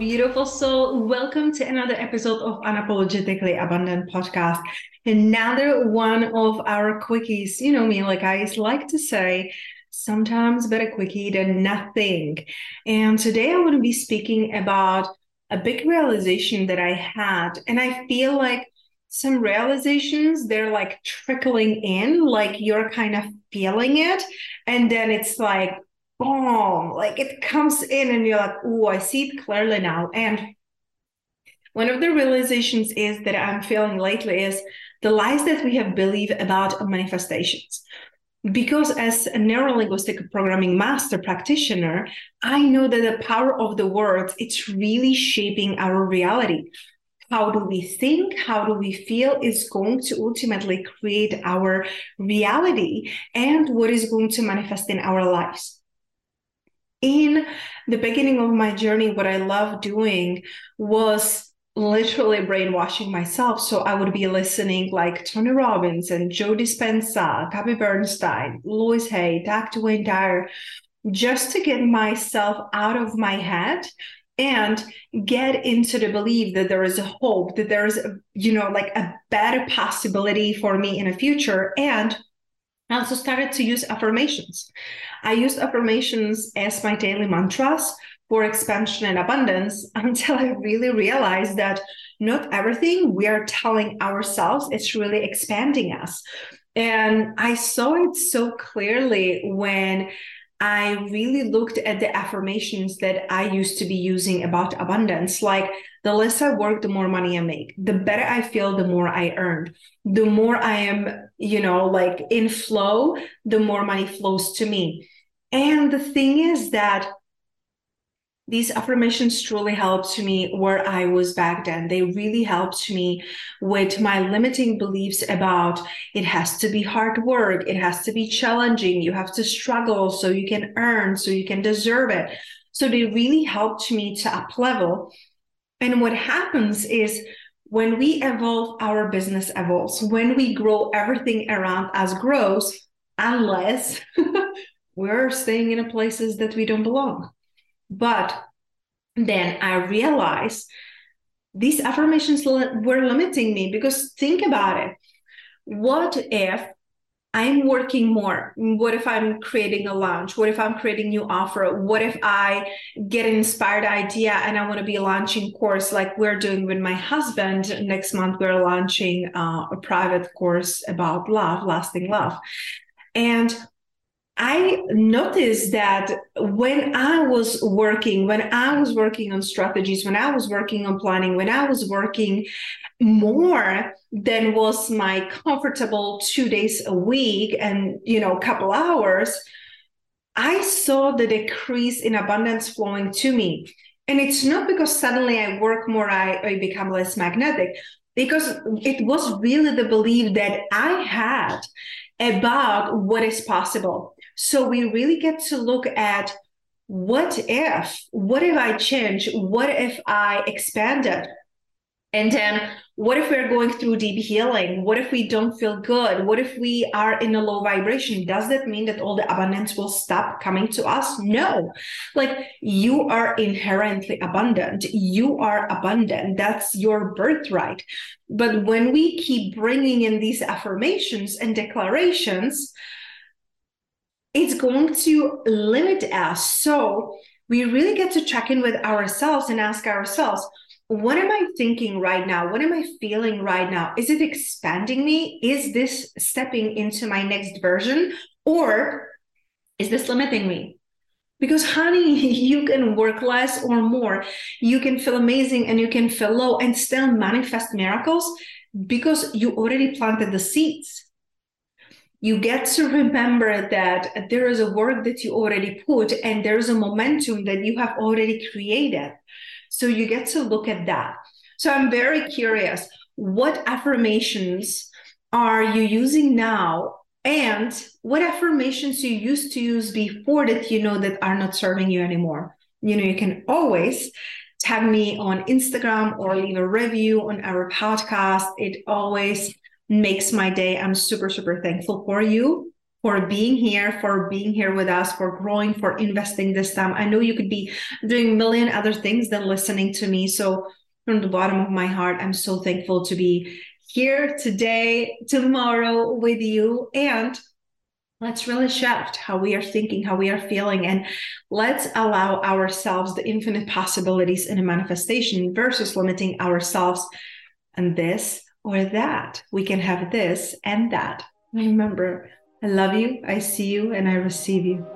Beautiful soul. Welcome to another episode of Unapologetically Abundant podcast. Another one of our quickies. You know me, like I like to say, sometimes better quickie than nothing. And today I want to be speaking about a big realization that I had. And I feel like some realizations, they're like trickling in, like you're kind of feeling it. And then it's like, like it comes in and you're like, oh, I see it clearly now. And one of the realizations is that I'm feeling lately is the lies that we have believed about manifestations. Because as a neurolinguistic programming master practitioner, I know that the power of the words, it's really shaping our reality. How do we think? How do we feel is going to ultimately create our reality and what is going to manifest in our lives in the beginning of my journey, what I loved doing was literally brainwashing myself. So I would be listening like Tony Robbins and Joe Dispenza, Gabby Bernstein, Louise Hay, Dr. Wayne Dyer, just to get myself out of my head and get into the belief that there is a hope, that there is, a, you know, like a better possibility for me in the future. And I also started to use affirmations. I used affirmations as my daily mantras for expansion and abundance until I really realized that not everything we are telling ourselves is really expanding us. And I saw it so clearly when I really looked at the affirmations that I used to be using about abundance. Like the less I work, the more money I make. The better I feel, the more I earn. The more I am, you know, like in flow, the more money flows to me. And the thing is that these affirmations truly helped me where I was back then. They really helped me with my limiting beliefs about it has to be hard work, it has to be challenging, you have to struggle so you can earn, so you can deserve it. So they really helped me to up level. And what happens is when we evolve, our business evolves. When we grow, everything around us grows, unless we're staying in places that we don't belong. But then I realized these affirmations were limiting me because think about it. What if I'm working more? What if I'm creating a launch? What if I'm creating new offer? What if I get an inspired idea and I want to be launching course like we're doing with my husband next month? We're launching uh, a private course about love, lasting love, and I noticed that when I was working, when I was working on strategies, when I was working on planning, when I was working more than was my comfortable two days a week and, you know, a couple hours, I saw the decrease in abundance flowing to me. And it's not because suddenly I work more, I, I become less magnetic, because it was really the belief that I had about what is possible. So we really get to look at what if, what if I change? What if I expanded? And then what if we're going through deep healing? What if we don't feel good? What if we are in a low vibration? Does that mean that all the abundance will stop coming to us? No. Like you are inherently abundant. You are abundant. That's your birthright. But when we keep bringing in these affirmations and declarations, it's going to limit us. So we really get to check in with ourselves and ask ourselves, what am I thinking right now? What am I feeling right now? Is it expanding me? Is this stepping into my next version? Or is this limiting me? Because, honey, you can work less or more. You can feel amazing and you can feel low and still manifest miracles because you already planted the seeds. You get to remember that there is a work that you already put and there's a momentum that you have already created. So you get to look at that. So I'm very curious what affirmations are you using now? And what affirmations you used to use before that you know that are not serving you anymore? You know, you can always tag me on Instagram or leave a review on our podcast. It always makes my day. I'm super, super thankful for you for being here, for being here with us, for growing, for investing this time. I know you could be doing a million other things than listening to me. So, from the bottom of my heart, I'm so thankful to be here today, tomorrow with you. And let's really shift how we are thinking, how we are feeling, and let's allow ourselves the infinite possibilities in a manifestation versus limiting ourselves and this or that. We can have this and that. Remember, I love you, I see you, and I receive you.